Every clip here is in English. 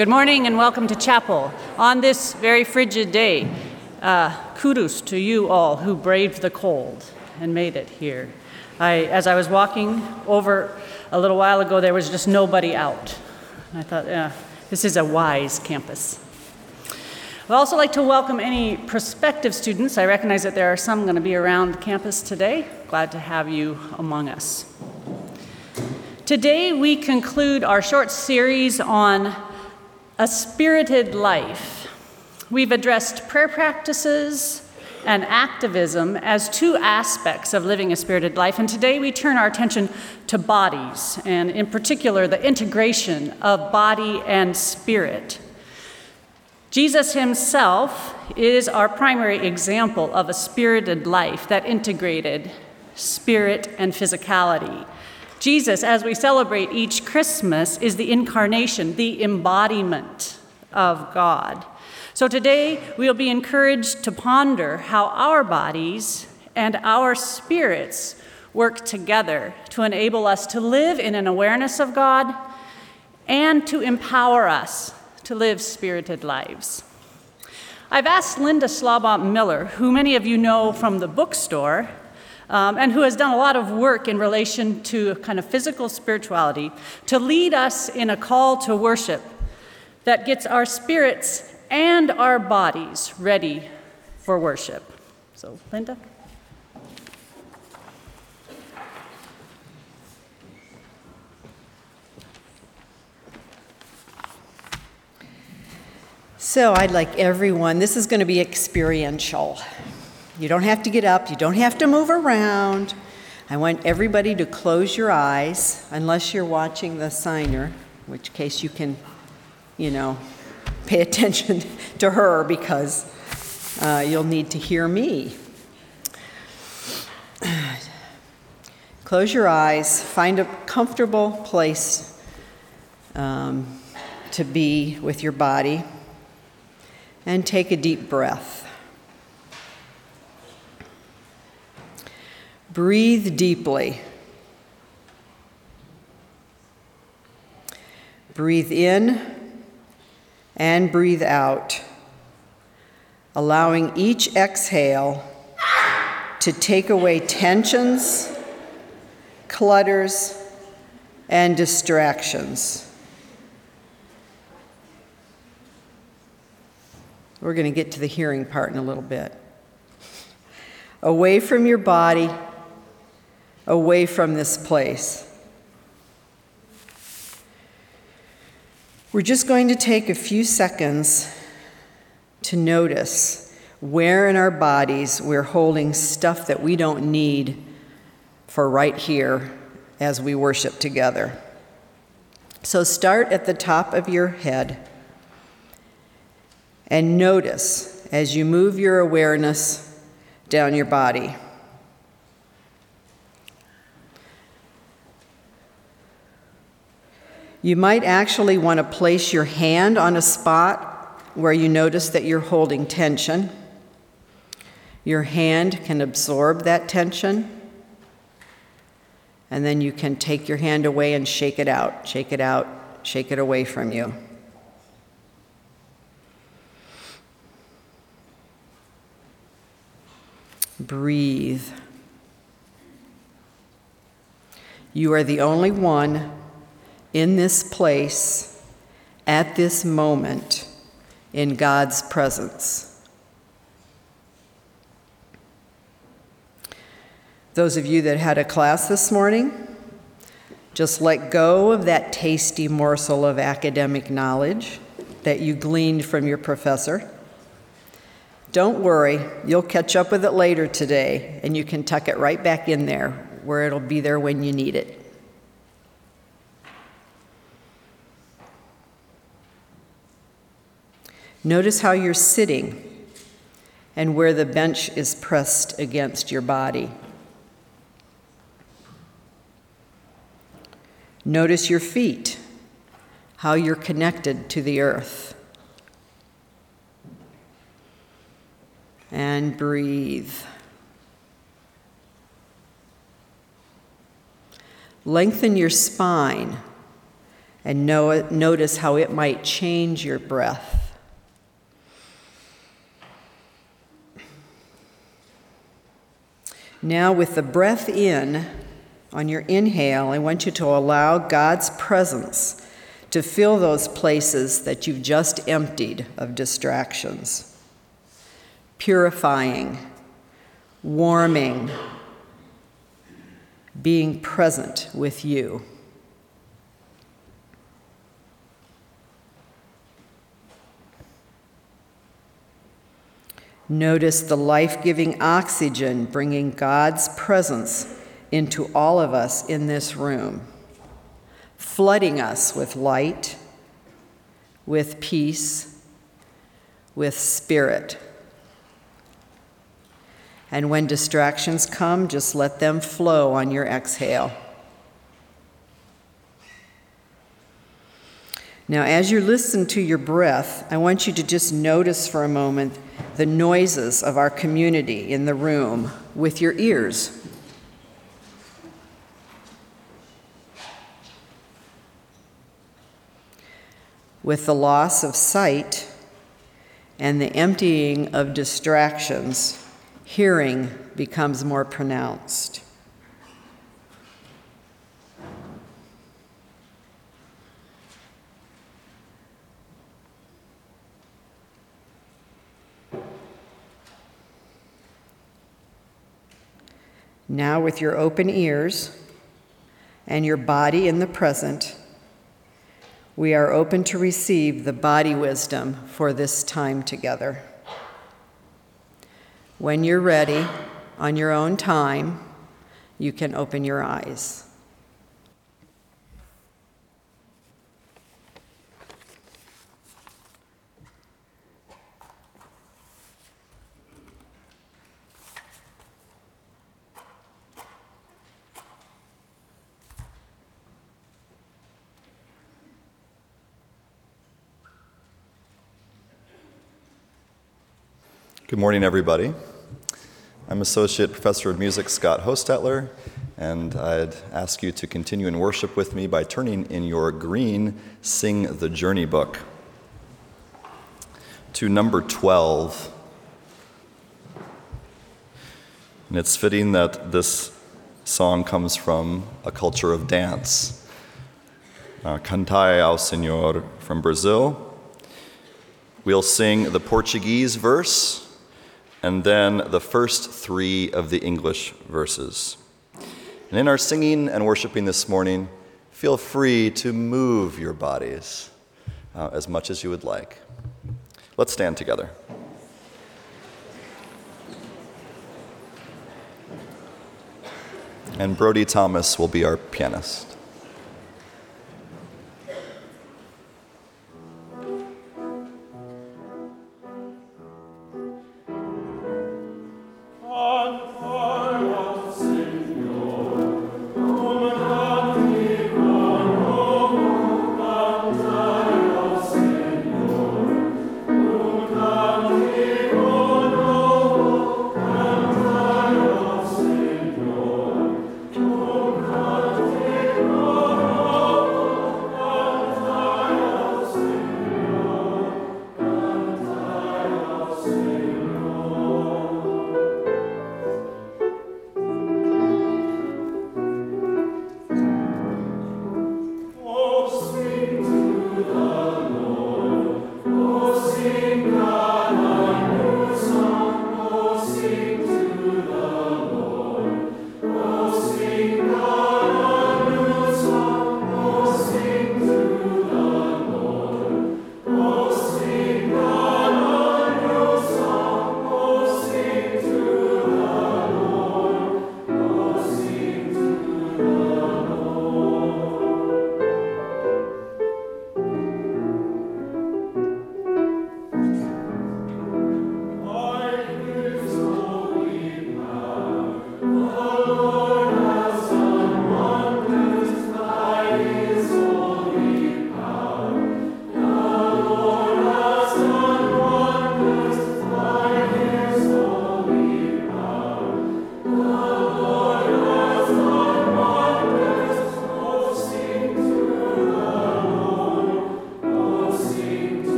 Good morning and welcome to chapel on this very frigid day. Uh, kudos to you all who braved the cold and made it here. I, as I was walking over a little while ago, there was just nobody out. I thought, yeah, this is a wise campus. I'd also like to welcome any prospective students. I recognize that there are some going to be around campus today. Glad to have you among us. Today, we conclude our short series on a spirited life. We've addressed prayer practices and activism as two aspects of living a spirited life, and today we turn our attention to bodies, and in particular, the integration of body and spirit. Jesus himself is our primary example of a spirited life that integrated spirit and physicality. Jesus, as we celebrate each Christmas, is the incarnation, the embodiment of God. So today we'll be encouraged to ponder how our bodies and our spirits work together to enable us to live in an awareness of God and to empower us to live spirited lives. I've asked Linda Schlabont Miller, who many of you know from the bookstore, um, and who has done a lot of work in relation to kind of physical spirituality, to lead us in a call to worship that gets our spirits and our bodies ready for worship. So, Linda? So, I'd like everyone, this is going to be experiential. You don't have to get up, you don't have to move around. I want everybody to close your eyes, unless you're watching the signer, in which case you can, you know, pay attention to her because uh, you'll need to hear me. Close your eyes, find a comfortable place um, to be with your body and take a deep breath. Breathe deeply. Breathe in and breathe out, allowing each exhale to take away tensions, clutters, and distractions. We're going to get to the hearing part in a little bit. Away from your body, away from this place. We're just going to take a few seconds to notice where in our bodies we're holding stuff that we don't need for right here as we worship together. So start at the top of your head and notice as you move your awareness down your body. You might actually want to place your hand on a spot where you notice that you're holding tension. Your hand can absorb that tension. And then you can take your hand away and shake it out, shake it out, shake it away from you. Breathe. You are the only one in this place at this moment in God's presence. Those of you that had a class this morning, just let go of that tasty morsel of academic knowledge that you gleaned from your professor don't worry, you'll catch up with it later today, and you can tuck it right back in there where it'll be there when you need it. Notice how you're sitting and where the bench is pressed against your body. Notice your feet, how you're connected to the earth. and breathe. Lengthen your spine and know, notice how it might change your breath. Now, with the breath in, on your inhale, I want you to allow God's presence to fill those places that you've just emptied of distractions, purifying, warming, being present with you. Notice the life giving oxygen bringing God's presence into all of us in this room, flooding us with light, with peace, with spirit. And when distractions come, just let them flow on your exhale. Now, as you listen to your breath, I want you to just notice for a moment the noises of our community in the room with your ears. With the loss of sight and the emptying of distractions, hearing becomes more pronounced. With your open ears and your body in the present, we are open to receive the body wisdom for this time together. When you're ready, on your own time, you can open your eyes. Good morning, everybody. I'm Associate Professor of Music Scott Hostetler, and I'd ask you to continue in worship with me by turning in your green Sing the Journey book to number 12. And it's fitting that this song comes from a culture of dance. Uh, Cantai ao Senhor from Brazil. We'll sing the Portuguese verse and then the first three of the English verses. And in our singing and worshiping this morning, feel free to move your bodies uh, as much as you would like. Let's stand together. And Brody Thomas will be our pianist.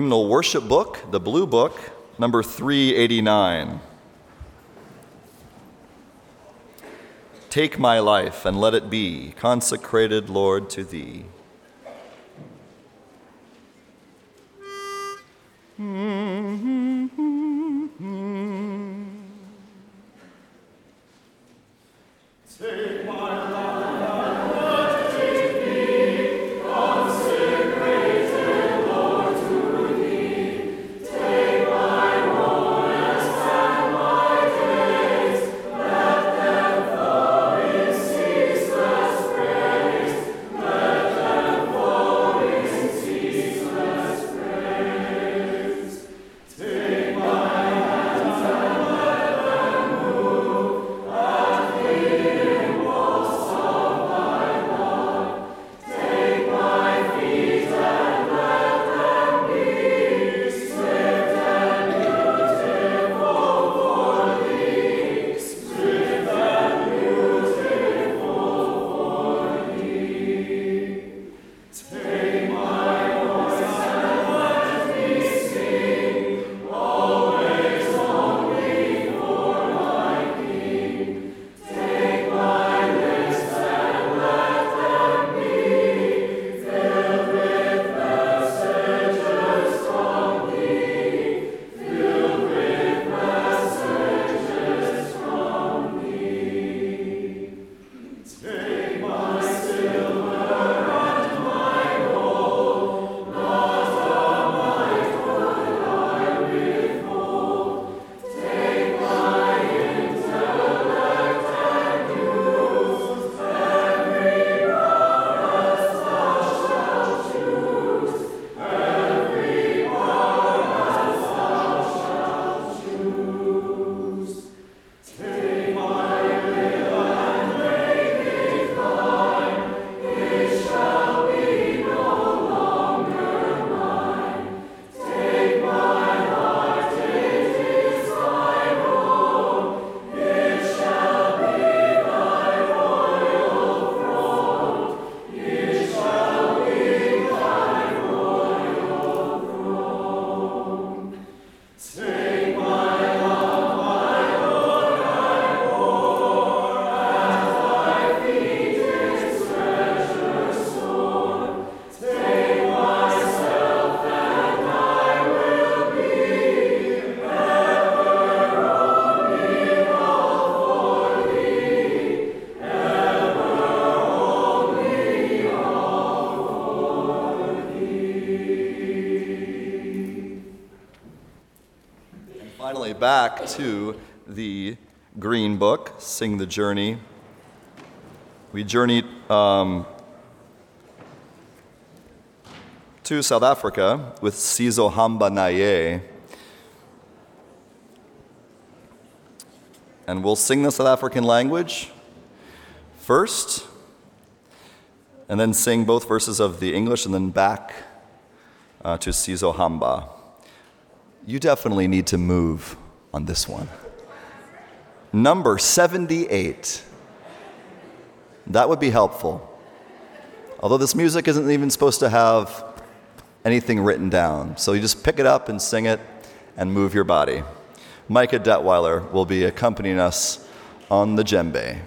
Hymnal worship book, the blue book, number 389. Take my life and let it be consecrated, Lord, to thee. Back to the Green Book, Sing the Journey. We journeyed um, to South Africa with Sizo Hamba Naye. And we'll sing the South African language first, and then sing both verses of the English, and then back uh, to Sizohamba. You definitely need to move on this one. Number 78. That would be helpful. Although this music isn't even supposed to have anything written down. So you just pick it up and sing it and move your body. Micah Detweiler will be accompanying us on the djembe.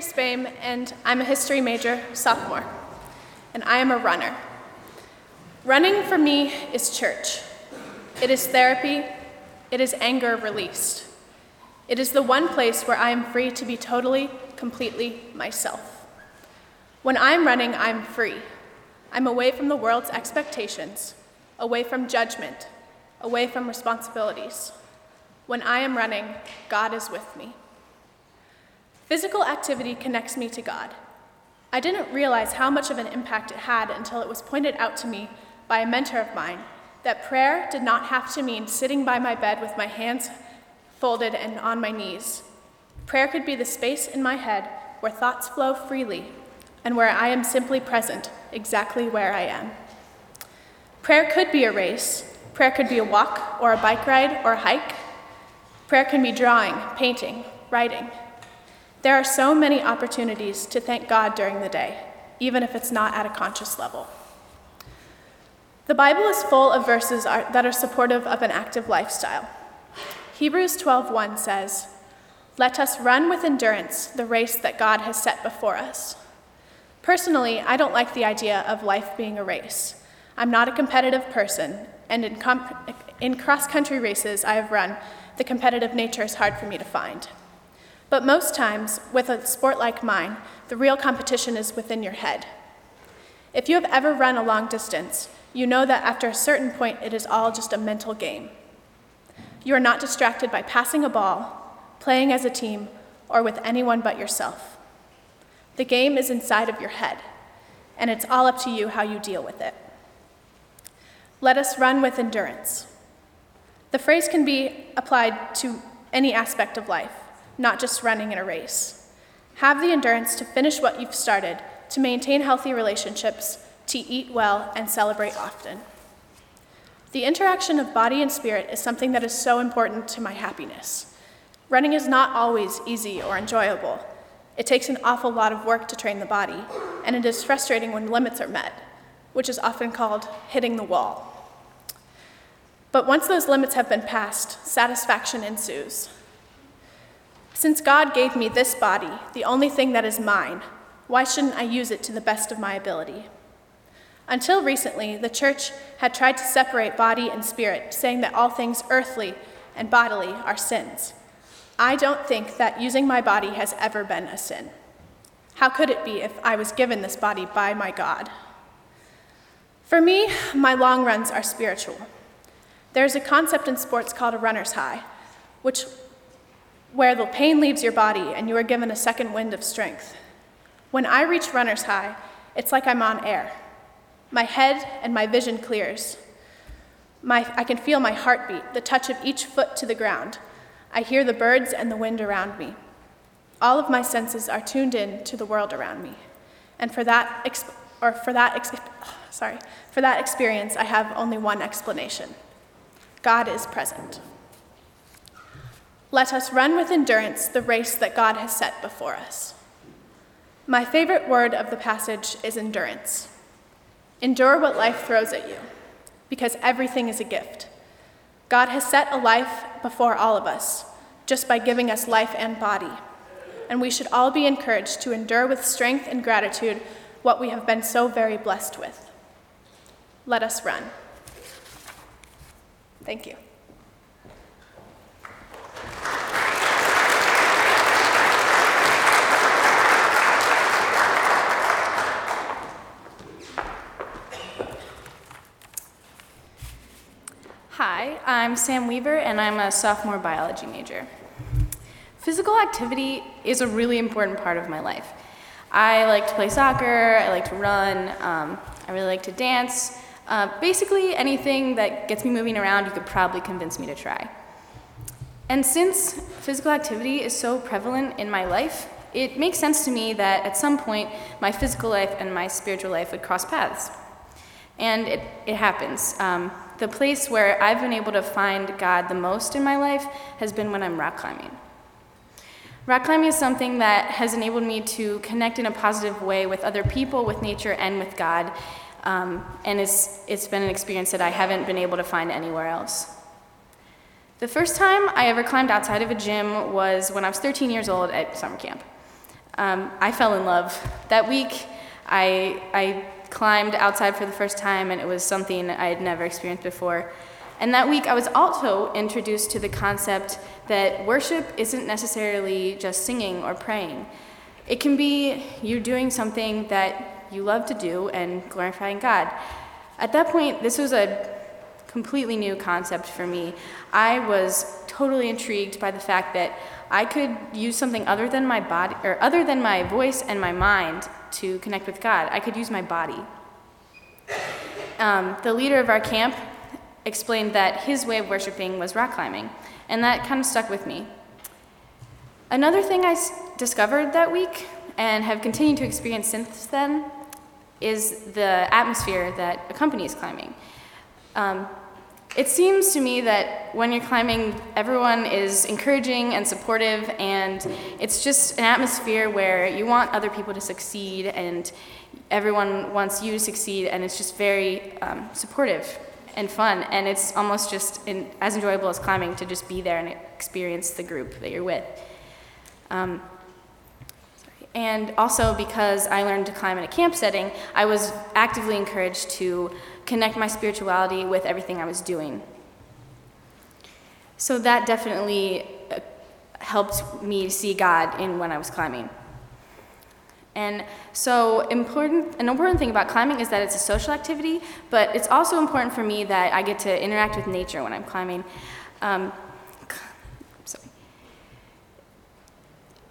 Bame, and I'm a history major sophomore, and I am a runner. Running for me is church. It is therapy. It is anger released. It is the one place where I am free to be totally, completely myself. When I'm running, I'm free. I'm away from the world's expectations, away from judgment, away from responsibilities. When I am running, God is with me. Physical activity connects me to God. I didn't realize how much of an impact it had until it was pointed out to me by a mentor of mine that prayer did not have to mean sitting by my bed with my hands folded and on my knees. Prayer could be the space in my head where thoughts flow freely and where I am simply present, exactly where I am. Prayer could be a race. Prayer could be a walk or a bike ride or a hike. Prayer can be drawing, painting, writing. There are so many opportunities to thank God during the day, even if it's not at a conscious level. The Bible is full of verses that are supportive of an active lifestyle. Hebrews 12:1 says, "Let us run with endurance the race that God has set before us." Personally, I don't like the idea of life being a race. I'm not a competitive person, and in, comp- in cross country races I have run, the competitive nature is hard for me to find. But most times, with a sport like mine, the real competition is within your head. If you have ever run a long distance, you know that after a certain point, it is all just a mental game. You are not distracted by passing a ball, playing as a team, or with anyone but yourself. The game is inside of your head, and it's all up to you how you deal with it. Let us run with endurance. The phrase can be applied to any aspect of life, not just running in a race. Have the endurance to finish what you've started, to maintain healthy relationships, to eat well, and celebrate often. The interaction of body and spirit is something that is so important to my happiness. Running is not always easy or enjoyable. It takes an awful lot of work to train the body, and it is frustrating when limits are met, which is often called hitting the wall. But once those limits have been passed, satisfaction ensues. Since God gave me this body, the only thing that is mine, why shouldn't I use it to the best of my ability? Until recently, the church had tried to separate body and spirit, saying that all things earthly and bodily are sins. I don't think that using my body has ever been a sin. How could it be if I was given this body by my God? For me, my long runs are spiritual. There's a concept in sports called a runner's high, which where the pain leaves your body and you are given a second wind of strength. When I reach runner's high, it's like I'm on air. My head and my vision clears. My, I can feel my heartbeat, the touch of each foot to the ground. I hear the birds and the wind around me. All of my senses are tuned in to the world around me. And for that, exp- or for that, ex- sorry, for that experience, I have only one explanation. God is present. Let us run with endurance the race that God has set before us. My favorite word of the passage is endurance. Endure what life throws at you, because everything is a gift. God has set a life before all of us, just by giving us life and body. And we should all be encouraged to endure with strength and gratitude what we have been so very blessed with. Let us run. Thank you. Hi, I'm Sam Weaver, and I'm a sophomore biology major. Physical activity is a really important part of my life. I like to play soccer, I like to run, um, I really like to dance. Uh, basically, anything that gets me moving around, you could probably convince me to try. And since physical activity is so prevalent in my life, it makes sense to me that at some point my physical life and my spiritual life would cross paths. And it, it happens. Um, the place where I've been able to find God the most in my life has been when I'm rock climbing. Rock climbing is something that has enabled me to connect in a positive way with other people, with nature, and with God. Um, and it's, it's been an experience that I haven't been able to find anywhere else. The first time I ever climbed outside of a gym was when I was 13 years old at summer camp. um, I fell in love. That week, I, I climbed outside for the first time, and it was something I had never experienced before. And that week, I was also introduced to the concept that worship isn't necessarily just singing or praying. It can be you doing something that you love to do and glorifying God. At that point, this was a completely new concept for me. I was totally intrigued by the fact that I could use something other than my body or other than my voice and my mind to connect with God. I could use my body. Um, the leader of our camp explained that his way of worshiping was rock climbing, and that kind of stuck with me. Another thing I s- discovered that week and have continued to experience since then is the atmosphere that accompanies climbing. Um, it seems to me that when you're climbing, everyone is encouraging and supportive, and it's just an atmosphere where you want other people to succeed, and everyone wants you to succeed, and it's just very um, supportive and fun, and it's almost just in, as enjoyable as climbing to just be there and experience the group that you're with. Um, and also because I learned to climb in a camp setting, I was actively encouraged to connect my spirituality with everything I was doing. So that definitely uh, helped me see God in when I was climbing. And so important, an important thing about climbing is that it's a social activity, but it's also important for me that I get to interact with nature when I'm climbing. Um,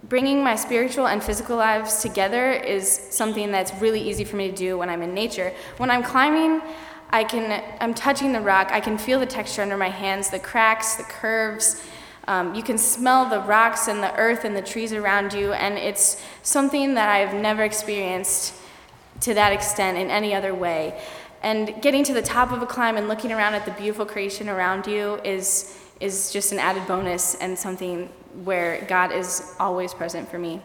bringing my spiritual and physical lives together is something that's really easy for me to do when I'm in nature. When I'm climbing, I can, I'm touching the rock, I can feel the texture under my hands, the cracks, the curves. Um, you can smell the rocks and the earth and the trees around you, and it's something that I've never experienced to that extent in any other way. And getting to the top of a climb and looking around at the beautiful creation around you is, is just an added bonus and something where God is always present for me.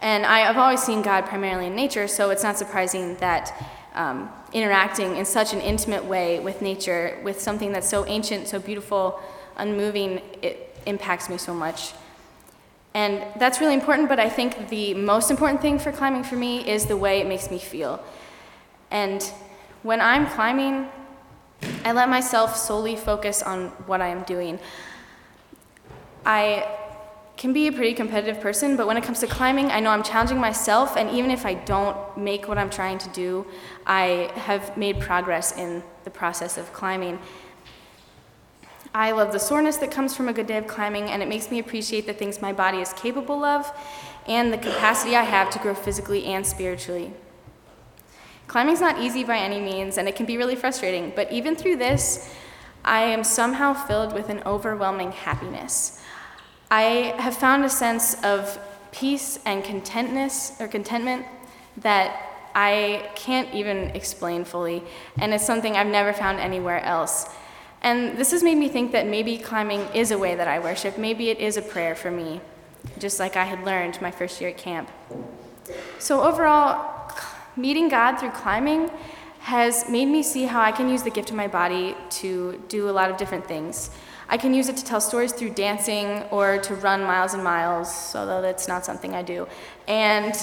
And I, have always seen God primarily in nature, so it's not surprising that um, interacting in such an intimate way with nature, with something that's so ancient, so beautiful, unmoving, it impacts me so much. And that's really important, but I think the most important thing for climbing for me is the way it makes me feel. And when I'm climbing, I let myself solely focus on what I am doing. I can be a pretty competitive person, but when it comes to climbing, I know I'm challenging myself, and even if I don't make what I'm trying to do, I have made progress in the process of climbing. I love the soreness that comes from a good day of climbing, and it makes me appreciate the things my body is capable of and the capacity I have to grow physically and spiritually. Climbing's not easy by any means, and it can be really frustrating, but even through this, I am somehow filled with an overwhelming happiness. I have found a sense of peace and contentness or contentment that I can't even explain fully, and it's something I've never found anywhere else. And this has made me think that maybe climbing is a way that I worship. Maybe it is a prayer for me, just like I had learned my first year at camp. So, overall, meeting God through climbing has made me see how I can use the gift of my body to do a lot of different things. I can use it to tell stories through dancing or to run miles and miles, although that's not something I do. And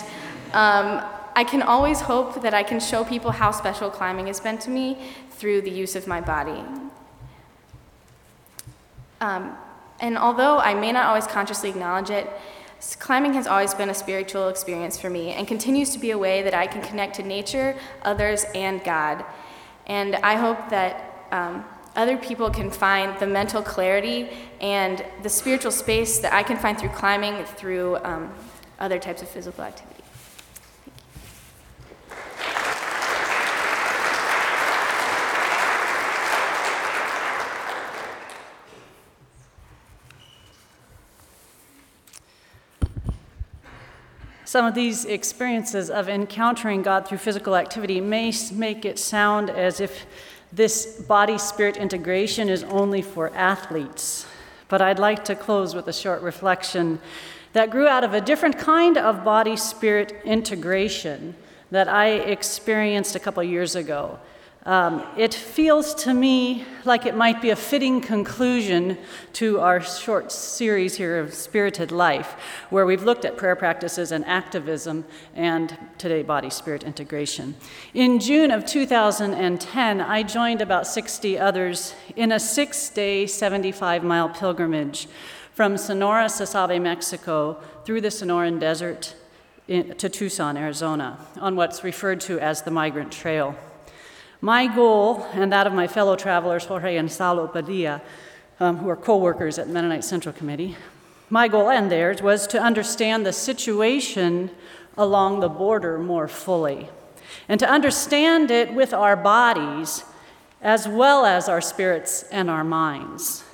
um, I can always hope that I can show people how special climbing has been to me through the use of my body. Um, and although I may not always consciously acknowledge it, climbing has always been a spiritual experience for me and continues to be a way that I can connect to nature, others, and God. And I hope that um, other people can find the mental clarity and the spiritual space that I can find through climbing through um, other types of physical activity. Some of these experiences of encountering God through physical activity may make it sound as if this body spirit integration is only for athletes. But I'd like to close with a short reflection that grew out of a different kind of body spirit integration that I experienced a couple years ago. Um, it feels to me like it might be a fitting conclusion to our short series here of Spirited Life, where we've looked at prayer practices and activism and today body spirit integration. In June of 2010, I joined about 60 others in a six day, 75 mile pilgrimage from Sonora, Sasabe, Mexico, through the Sonoran Desert to Tucson, Arizona, on what's referred to as the Migrant Trail. My goal, and that of my fellow travelers, Jorge and Saulo Padilla, um, who are co workers at Mennonite Central Committee, my goal and theirs was to understand the situation along the border more fully and to understand it with our bodies as well as our spirits and our minds.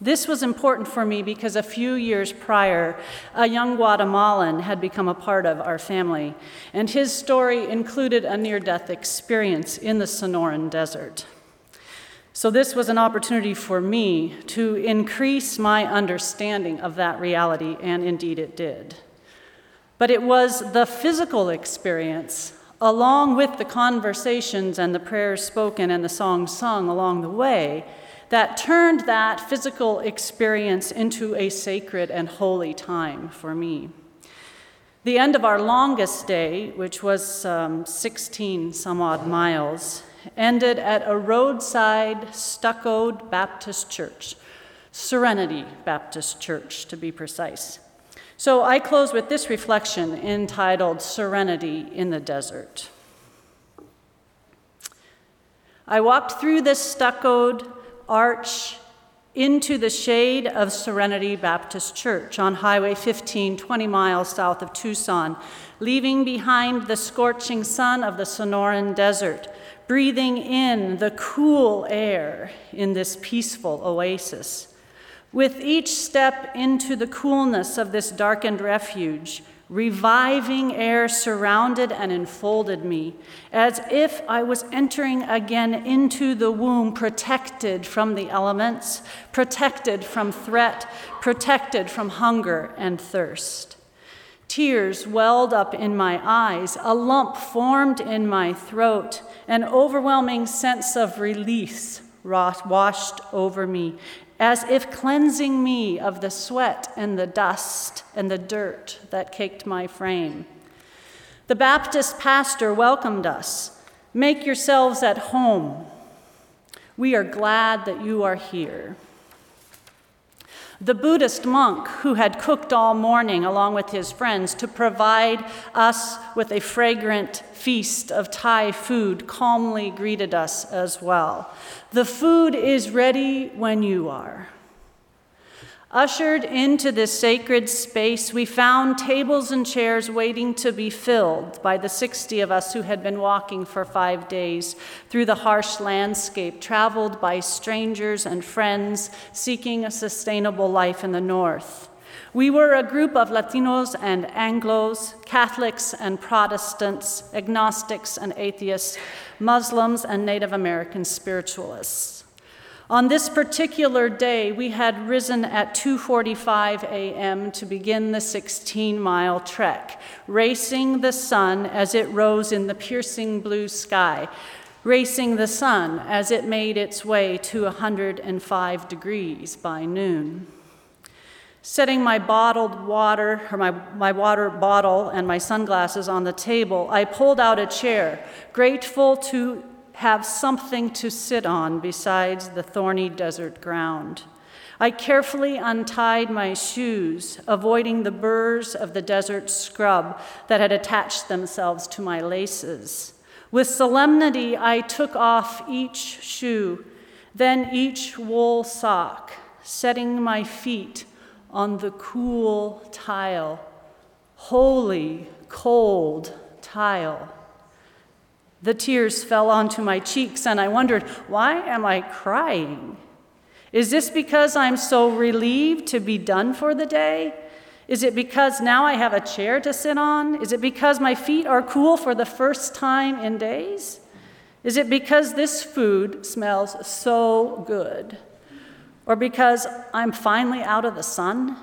This was important for me because a few years prior, a young Guatemalan had become a part of our family, and his story included a near death experience in the Sonoran Desert. So, this was an opportunity for me to increase my understanding of that reality, and indeed it did. But it was the physical experience, along with the conversations and the prayers spoken and the songs sung along the way, that turned that physical experience into a sacred and holy time for me. The end of our longest day, which was um, 16 some odd miles, ended at a roadside stuccoed Baptist church, Serenity Baptist Church to be precise. So I close with this reflection entitled Serenity in the Desert. I walked through this stuccoed arch into the shade of Serenity Baptist Church on Highway 15, 20 miles south of Tucson, leaving behind the scorching sun of the Sonoran Desert, breathing in the cool air in this peaceful oasis. With each step into the coolness of this darkened refuge, Reviving air surrounded and enfolded me, as if I was entering again into the womb, protected from the elements, protected from threat, protected from hunger and thirst. Tears welled up in my eyes, a lump formed in my throat, an overwhelming sense of release washed over me, as if cleansing me of the sweat and the dust and the dirt that caked my frame. The Baptist pastor welcomed us. Make yourselves at home. We are glad that you are here. The Buddhist monk who had cooked all morning along with his friends to provide us with a fragrant feast of Thai food calmly greeted us as well. The food is ready when you are. Ushered into this sacred space, we found tables and chairs waiting to be filled by the 60 of us who had been walking for five days through the harsh landscape, traveled by strangers and friends seeking a sustainable life in the North. We were a group of Latinos and Anglos, Catholics and Protestants, agnostics and atheists, Muslims and Native American spiritualists. On this particular day, we had risen at 2:45 a.m. to begin the 16-mile trek, racing the sun as it rose in the piercing blue sky, racing the sun as it made its way to 105 degrees by noon. Setting my bottled water, or my, my water bottle and my sunglasses on the table, I pulled out a chair, grateful to have something to sit on besides the thorny desert ground. I carefully untied my shoes, avoiding the burrs of the desert scrub that had attached themselves to my laces. With solemnity, I took off each shoe, then each wool sock, setting my feet on the cool tile, holy, cold tile. The tears fell onto my cheeks, and I wondered, why am I crying? Is this because I'm so relieved to be done for the day? Is it because now I have a chair to sit on? Is it because my feet are cool for the first time in days? Is it because this food smells so good? Or because I'm finally out of the sun?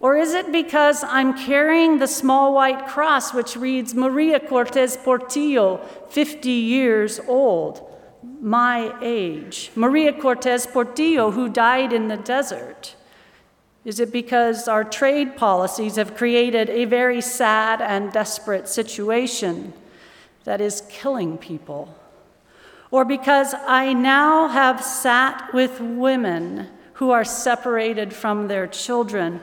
Or is it because I'm carrying the small white cross which reads Maria Cortez Portillo, 50 years old, my age? Maria Cortez Portillo, who died in the desert. Is it because our trade policies have created a very sad and desperate situation that is killing people? Or because I now have sat with women who are separated from their children?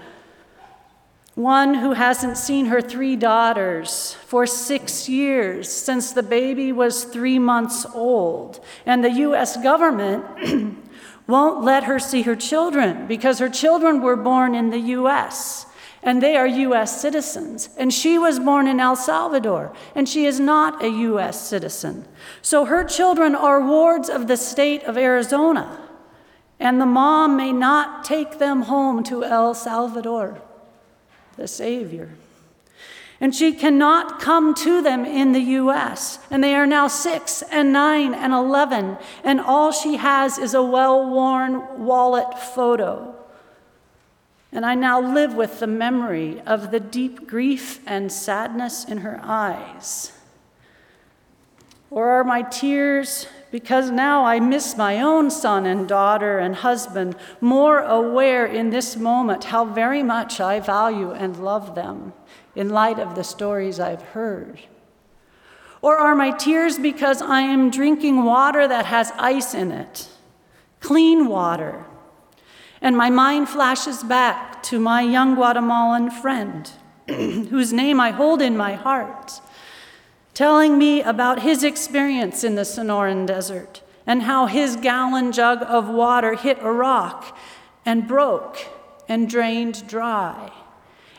One who hasn't seen her three daughters for six years since the baby was three months old. And the US government won't let her see her children because her children were born in the US and they are US citizens. And she was born in El Salvador and she is not a US citizen. So her children are wards of the state of Arizona. And the mom may not take them home to El Salvador the Savior. And she cannot come to them in the US. And they are now six and nine and 11. And all she has is a well worn wallet photo. And I now live with the memory of the deep grief and sadness in her eyes. Or are my tears because now I miss my own son and daughter and husband, more aware in this moment how very much I value and love them in light of the stories I've heard? Or are my tears because I am drinking water that has ice in it, clean water, and my mind flashes back to my young Guatemalan friend, whose name I hold in my heart? Telling me about his experience in the Sonoran Desert and how his gallon jug of water hit a rock and broke and drained dry,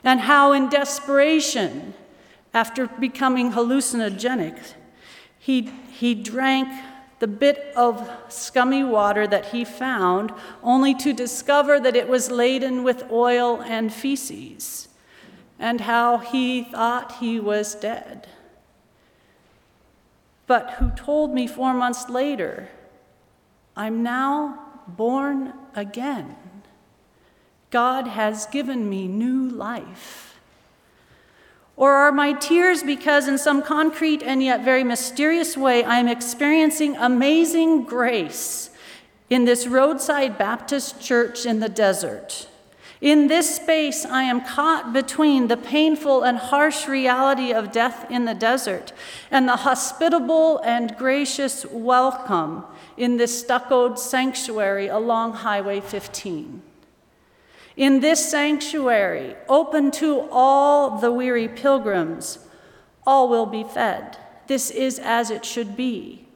and how, in desperation, after becoming hallucinogenic, he, he drank the bit of scummy water that he found, only to discover that it was laden with oil and feces, and how he thought he was dead but who told me four months later, I'm now born again. God has given me new life. Or are my tears because, in some concrete and yet very mysterious way, I am experiencing amazing grace in this roadside Baptist church in the desert? In this space, I am caught between the painful and harsh reality of death in the desert and the hospitable and gracious welcome in this stuccoed sanctuary along Highway 15. In this sanctuary, open to all the weary pilgrims, all will be fed. This is as it should be.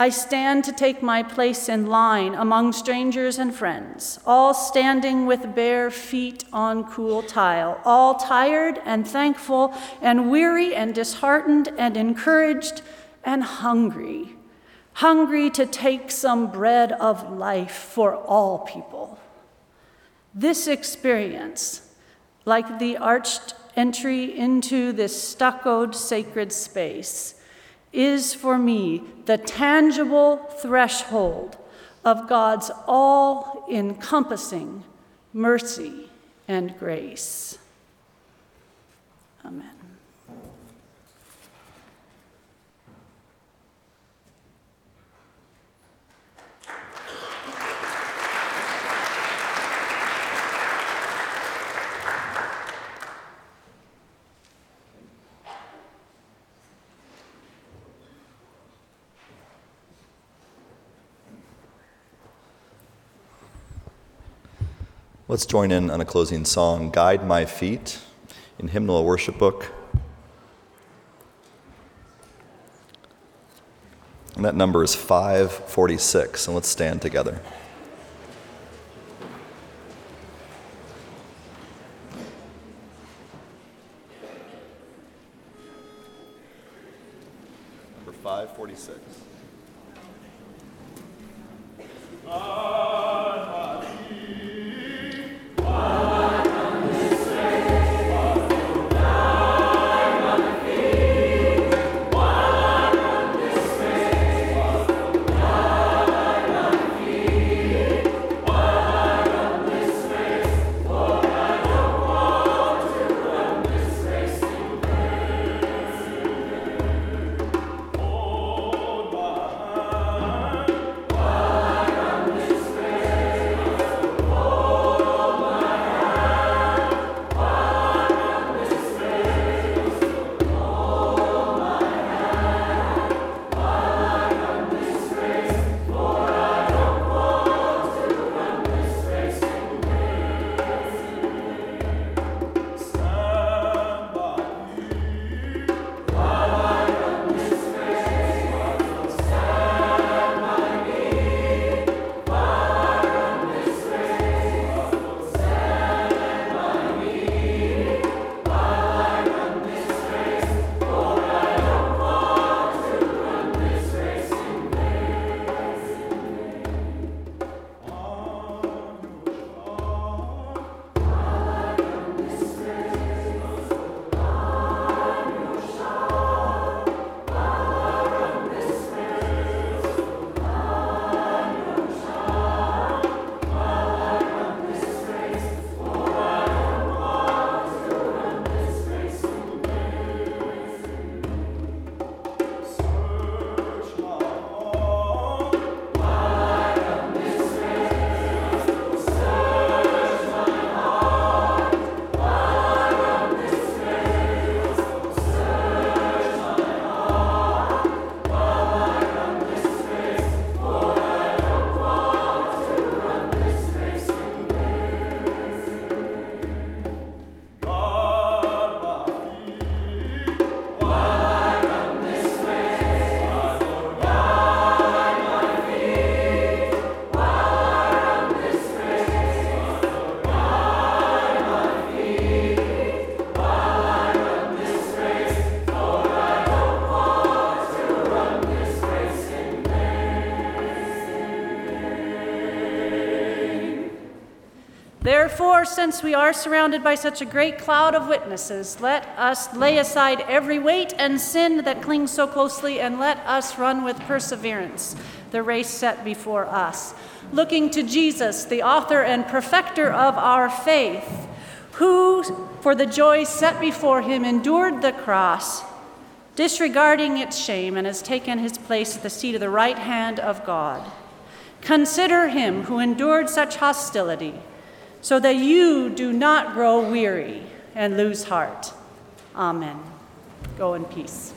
I stand to take my place in line among strangers and friends, all standing with bare feet on cool tile, all tired and thankful and weary and disheartened and encouraged and hungry, hungry to take some bread of life for all people. This experience, like the arched entry into this stuccoed sacred space, is for me the tangible threshold of God's all encompassing mercy and grace. Let's join in on a closing song, Guide My Feet, in Hymnal Worship Book. And that number is 546, and let's stand together. Number 546. Since we are surrounded by such a great cloud of witnesses, let us lay aside every weight and sin that clings so closely, and let us run with perseverance the race set before us, looking to Jesus, the author and perfecter of our faith, who, for the joy set before him, endured the cross, disregarding its shame, and has taken his place at the seat of the right hand of God. Consider him who endured such hostility, so that you do not grow weary and lose heart. Amen. Go in peace.